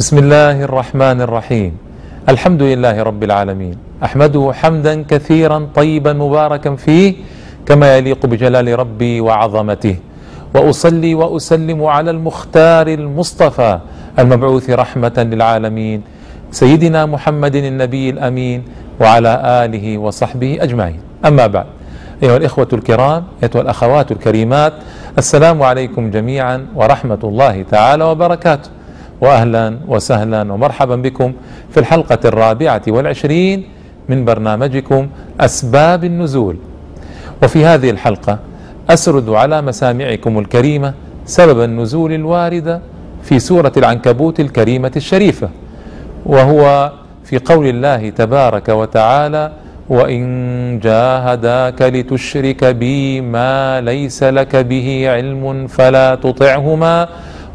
بسم الله الرحمن الرحيم الحمد لله رب العالمين احمده حمدا كثيرا طيبا مباركا فيه كما يليق بجلال ربي وعظمته واصلي واسلم على المختار المصطفى المبعوث رحمه للعالمين سيدنا محمد النبي الامين وعلى اله وصحبه اجمعين اما بعد ايها الاخوه الكرام ايها الاخوات الكريمات السلام عليكم جميعا ورحمه الله تعالى وبركاته واهلا وسهلا ومرحبا بكم في الحلقة الرابعة والعشرين من برنامجكم أسباب النزول. وفي هذه الحلقة أسرد على مسامعكم الكريمة سبب النزول الوارد في سورة العنكبوت الكريمة الشريفة وهو في قول الله تبارك وتعالى وإن جاهداك لتشرك بي ما ليس لك به علم فلا تطعهما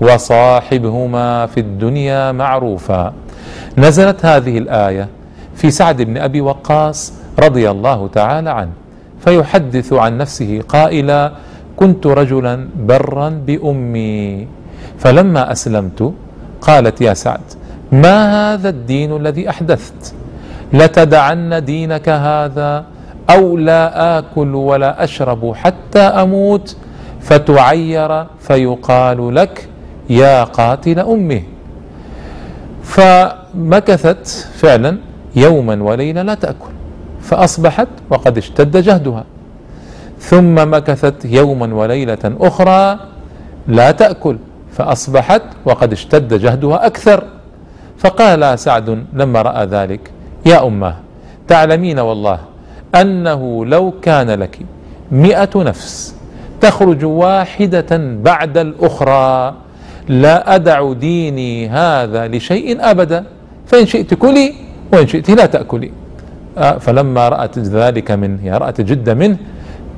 وصاحبهما في الدنيا معروفا. نزلت هذه الآية في سعد بن أبي وقاص رضي الله تعالى عنه فيحدث عن نفسه قائلا كنت رجلا برا بأمي فلما أسلمت قالت يا سعد ما هذا الدين الذي أحدثت؟ لتدعن دينك هذا أو لا آكل ولا أشرب حتى أموت فتعير فيقال لك يا قاتل امه فمكثت فعلا يوما وليله لا تأكل. فأصبحت وقد اشتد جهدها. ثم مكثت يوما وليلة أخرى لا تأكل. فأصبحت وقد اشتد جهدها أكثر. فقال سعد لما رأى ذلك يا اماه تعلمين والله أنه لو كان لك مئة نفس تخرج واحدة بعد الأخرى لا أدع ديني هذا لشيء أبدا. فإن شئت كلي وإن شئت لا تأكلي. آه فلما رأت ذلك منه يعني رأت جد منه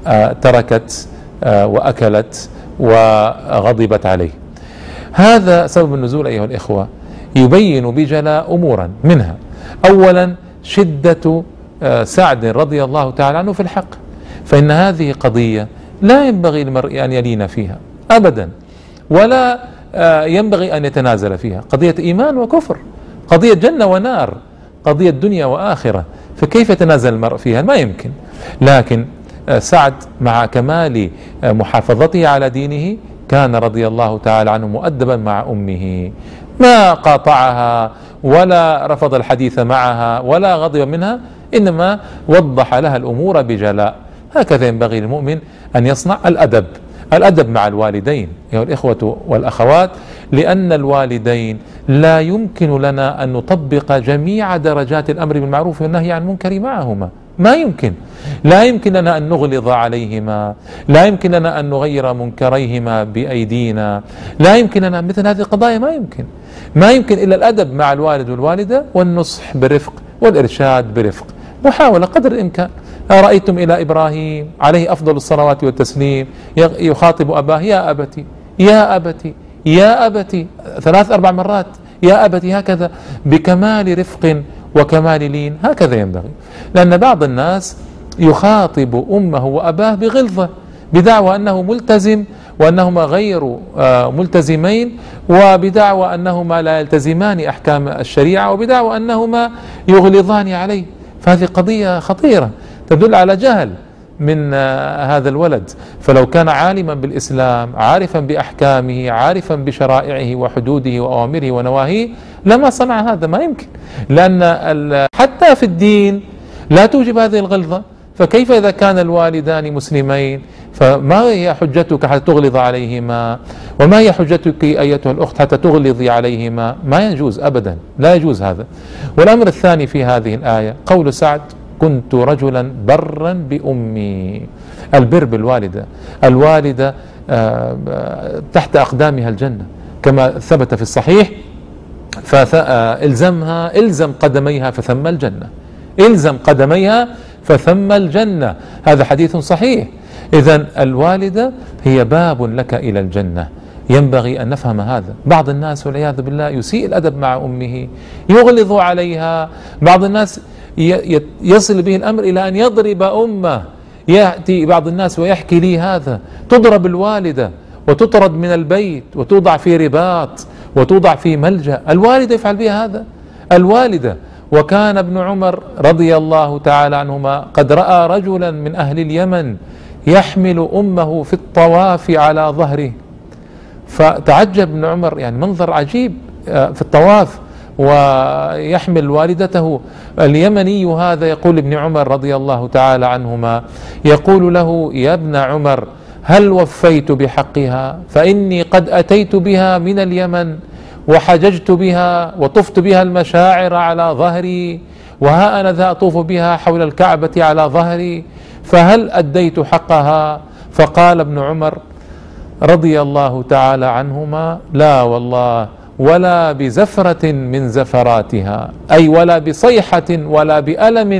آه تركت آه وأكلت وغضبت عليه. هذا سبب النزول أيها الإخوة يبين بجلاء أمورا منها. أولا شدة سعد رضي الله تعالى عنه في الحق. فإن هذه قضية لا ينبغي للمرء أن يلين فيها أبدا ولا ينبغي أن يتنازل فيها. قضية إيمان وكفر قضية جنة ونار قضية دنيا وآخرة. فكيف يتنازل المرء فيها؟ ما يمكن. لكن سعد مع كمال محافظته على دينه كان رضي الله تعالى عنه مؤدبا مع أمه. ما قاطعها ولا رفض الحديث معها ولا غضب منها إنما وضح لها الأمور بجلاء. هكذا ينبغي للمؤمن أن يصنع الأدب. الأدب مع الوالدين أيها الإخوة والأخوات لأن الوالدين لا يمكن لنا أن نطبق جميع درجات الأمر بالمعروف والنهي عن المنكر معهما. ما يمكن. لا يمكن لنا أن نغلظ عليهما لا يمكن لنا أن نغير منكريهما بأيدينا لا يمكن لنا مثل هذه القضايا ما يمكن. ما يمكن إلا الأدب مع الوالد والوالدة والنصح برفق والإرشاد برفق. محاولة قدر الإمكان. أرأيتم إلى إبراهيم عليه أفضل الصلوات والتسليم؟ يخاطب أباه يا أبتي يا أبتي يا أبتي. ثلاث أربع مرات يا أبتي هكذا. بكمال رفق وكمال لين هكذا ينبغي. لأن بعض الناس يخاطب أمه وأباه بغلظة بدعوى أنه ملتزم وأنهما غير ملتزمين وبدعوى أنهما لا يلتزمان أحكام الشريعة وبدعوى أنهما يغلظان عليه. فهذه قضية خطيرة. تدل على جهل من هذا الولد. فلو كان عالما بالإسلام عارفا بأحكامه عارفا بشرائعه وحدوده وأوامره ونواهيه لما صنع هذا ما يمكن. لأن حتى في الدين لا توجب هذه الغلظة. فكيف إذا كان الوالدان مسلمين؟ فما هي حجتك حتى تغلظ عليهما؟ وما هي حجتك أيتها الأخت حتى تغلظي عليهما؟ ما يجوز ابدا. لا يجوز هذا. والأمر الثاني في هذه الآية قول سعد كنت رجلا برا بأمي. البر بالوالدة. الوالدة تحت أقدامها الجنة. كما ثبت في الصحيح فالزمها إلزم قدميها فثم الجنة. إلزم قدميها فثم الجنة. هذا حديث صحيح. اذا الوالدة هي باب لك إلى الجنة. ينبغي أن نفهم هذا. بعض الناس والعياذ بالله يسيء الأدب مع أمه يغلظ عليها. بعض الناس يصل به الأمر إلى أن يضرب أمة يأتي بعض الناس ويحكي لي هذا. تضرب الوالدة وتطرد من البيت وتوضع في رباط وتوضع في ملجأ. الوالدة يفعل بها هذا؟ الوالدة. وكان ابن عمر رضي الله تعالى عنهما قد رأى رجلا من أهل اليمن يحمل أمه في الطواف على ظهره. فتعجب ابن عمر يعني منظر عجيب آه، في الطواف. ويحمل والدته. اليمني هذا يقول ابن عمر رضي الله تعالى عنهما يقول له يا ابن عمر هل وفيت بحقها؟ فإني قد أتيت بها من اليمن وحججت بها وطفت بها المشاعر على ظهري وها أنا ذا أطوف بها حول الكعبة على ظهري فهل أديت حقها؟ فقال ابن عمر رضي الله تعالى عنهما لا والله ولا بزفرة من زفراتها أي ولا بصيحة ولا بألم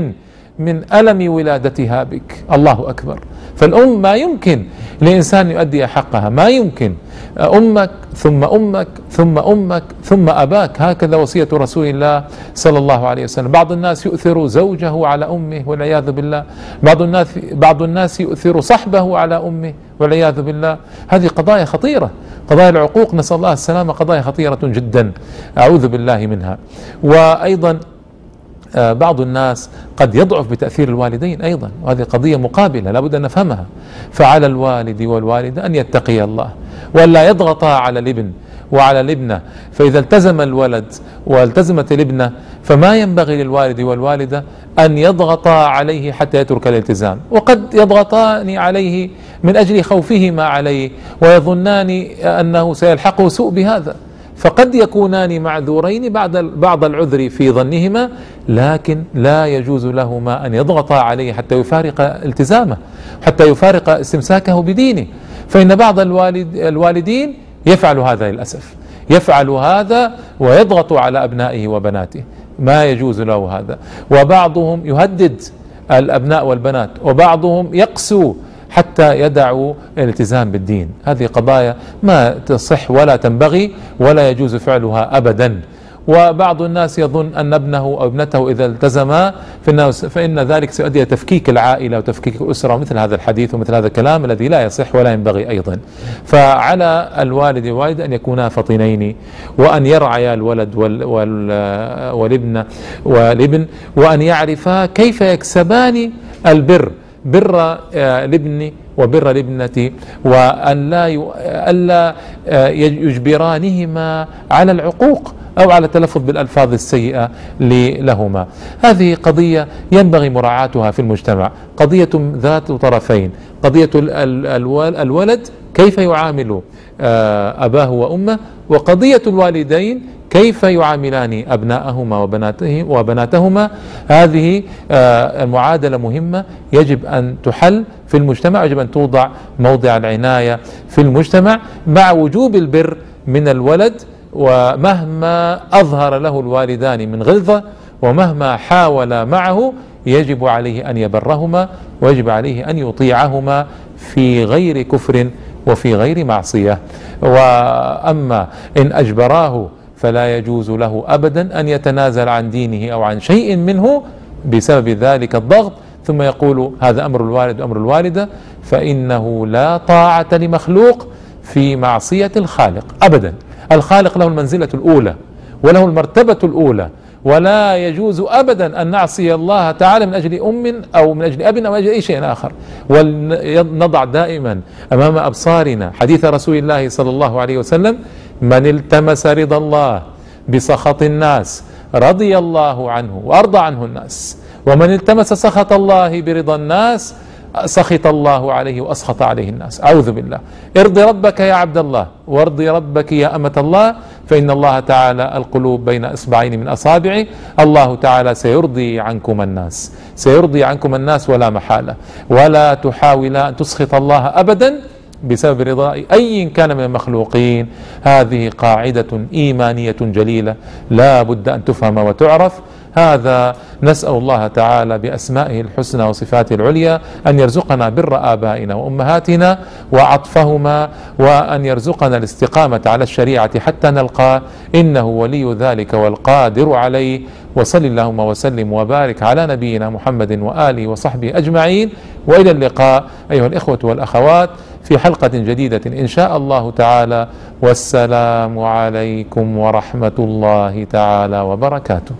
من ألم ولادتها بك. الله أكبر. فالأم ما يمكن لإنسان يؤدي حقها ما يمكن. أمك ثم أمك ثم أمك ثم أباك. هكذا وصية رسول الله صلى الله عليه وسلم. بعض الناس يؤثر زوجه على أمه والعياذ بالله. بعض الناس بعض الناس يؤثر صحبه على أمه والعياذ بالله. هذه قضايا خطيرة. قضايا العقوق نسأل الله السلامة قضايا خطيرة جدا. أعوذ بالله منها. وأيضا آه، بعض الناس قد يضعف بتأثير الوالدين أيضا. وهذه قضية مقابلة لابد أن نفهمها. فعلى الوالد والوالدة أن يتقي الله. ولا يضغطا على الابن وعلى الابنة. فإذا التزم الولد والتزمت الابنة فما ينبغي للوالد والوالدة أن يضغطا عليه حتى يترك الالتزام. وقد يضغطان عليه من أجل خوفهما عليه ويظنان أنه سيلحقه سوء بهذا. فقد يكونان معذورين بعد بعض العذر في ظنهما لكن لا يجوز لهما أن يضغطا عليه حتى يفارق التزامه حتى يفارق استمساكه بدينه. فإن بعض الوالد الوالدين يفعل هذا للأسف. يفعل هذا ويضغط على أبنائه وبناته. ما يجوز له هذا. وبعضهم يهدد الأبناء والبنات وبعضهم يقسو حتى يدعوا الالتزام بالدين. هذه قضايا ما تصح ولا تنبغي ولا يجوز فعلها ابدا. وبعض الناس يظن أن ابنه أو ابنته إذا التزما فان ذلك سيؤدي إلى تفكيك العائلة وتفكيك الأسرة ومثل هذا الحديث ومثل هذا الكلام الذي لا يصح ولا ينبغي أيضا. فعلى الوالد والوالده أن يكونا فطنين وأن يرعيا الولد وال وال والابن والابن وأن يعرفا كيف يكسبان البر بر آه، وبر الابنة وأن لا ألا آه، يجبرانهما على العقوق أو على التلفظ بالألفاظ السيئة لهما هذه قضية ينبغي مراعاتها في المجتمع. قضية ذات طرفين. قضية الولد كيف يعامل آه، أباه وأمه وقضية الوالدين كيف يعاملان أبناءهما وبناته وبناتهما؟ هذه آه، المعادلة مهمة. يجب أن تحل في المجتمع يجب أن توضع موضع العناية في المجتمع مع وجوب البر من الولد ومهما أظهر له الوالدان من غلظة ومهما حاول معه يجب عليه أن يبرهما ويجب عليه أن يطيعهما في غير كفر وفي غير معصية. وأما إن أجبراه فلا يجوز له ابدا أن يتنازل عن دينه أو عن شيء منه بسبب ذلك الضغط. ثم يقول هذا أمر الوالد وأمر الوالده فإنه لا طاعة لمخلوق في معصية الخالق ابدا. الخالق له المنزلة الأولى وله المرتبة الأولى ولا يجوز ابدا أن نعصي الله تعالى من أجل أم أو من أجل أب أو من أجل أي شيء آخر. ونضع دائما أمام أبصارنا حديث رسول الله صلى الله عليه وسلم من التمس رضا الله بسخط الناس رضي الله عنه وأرضى عنه الناس. ومن التمس سخط الله برضا الناس سخط الله عليه وأسخط عليه الناس. أعوذ بالله. ارض ربك يا عبد الله وارض ربك يا أمة الله. فإن الله تعالى القلوب بين إصبعين من أصابعه. الله تعالى سيرضي عنكم الناس. سيرضي عنكم الناس ولا محالة. ولا تحاولا أن تسخط الله ابدا بسبب رضاء أي كان من المخلوقين. هذه قاعدة إيمانية جليلة. لا بد أن تفهم وتعرف هذا نسأل الله تعالى بأسمائه الحسنى وصفاته العليا أن يرزقنا بر آبائنا وأمهاتنا وعطفهما وأن يرزقنا الاستقامة على الشريعة حتى نلقاه إنه ولي ذلك والقادر عليه. وصل اللهم وسلم وبارك على نبينا محمد وآله وصحبه أجمعين. وإلى اللقاء أيها الإخوة والأخوات في حلقة جديدة إن شاء الله تعالى. والسلام عليكم ورحمة الله تعالى وبركاته.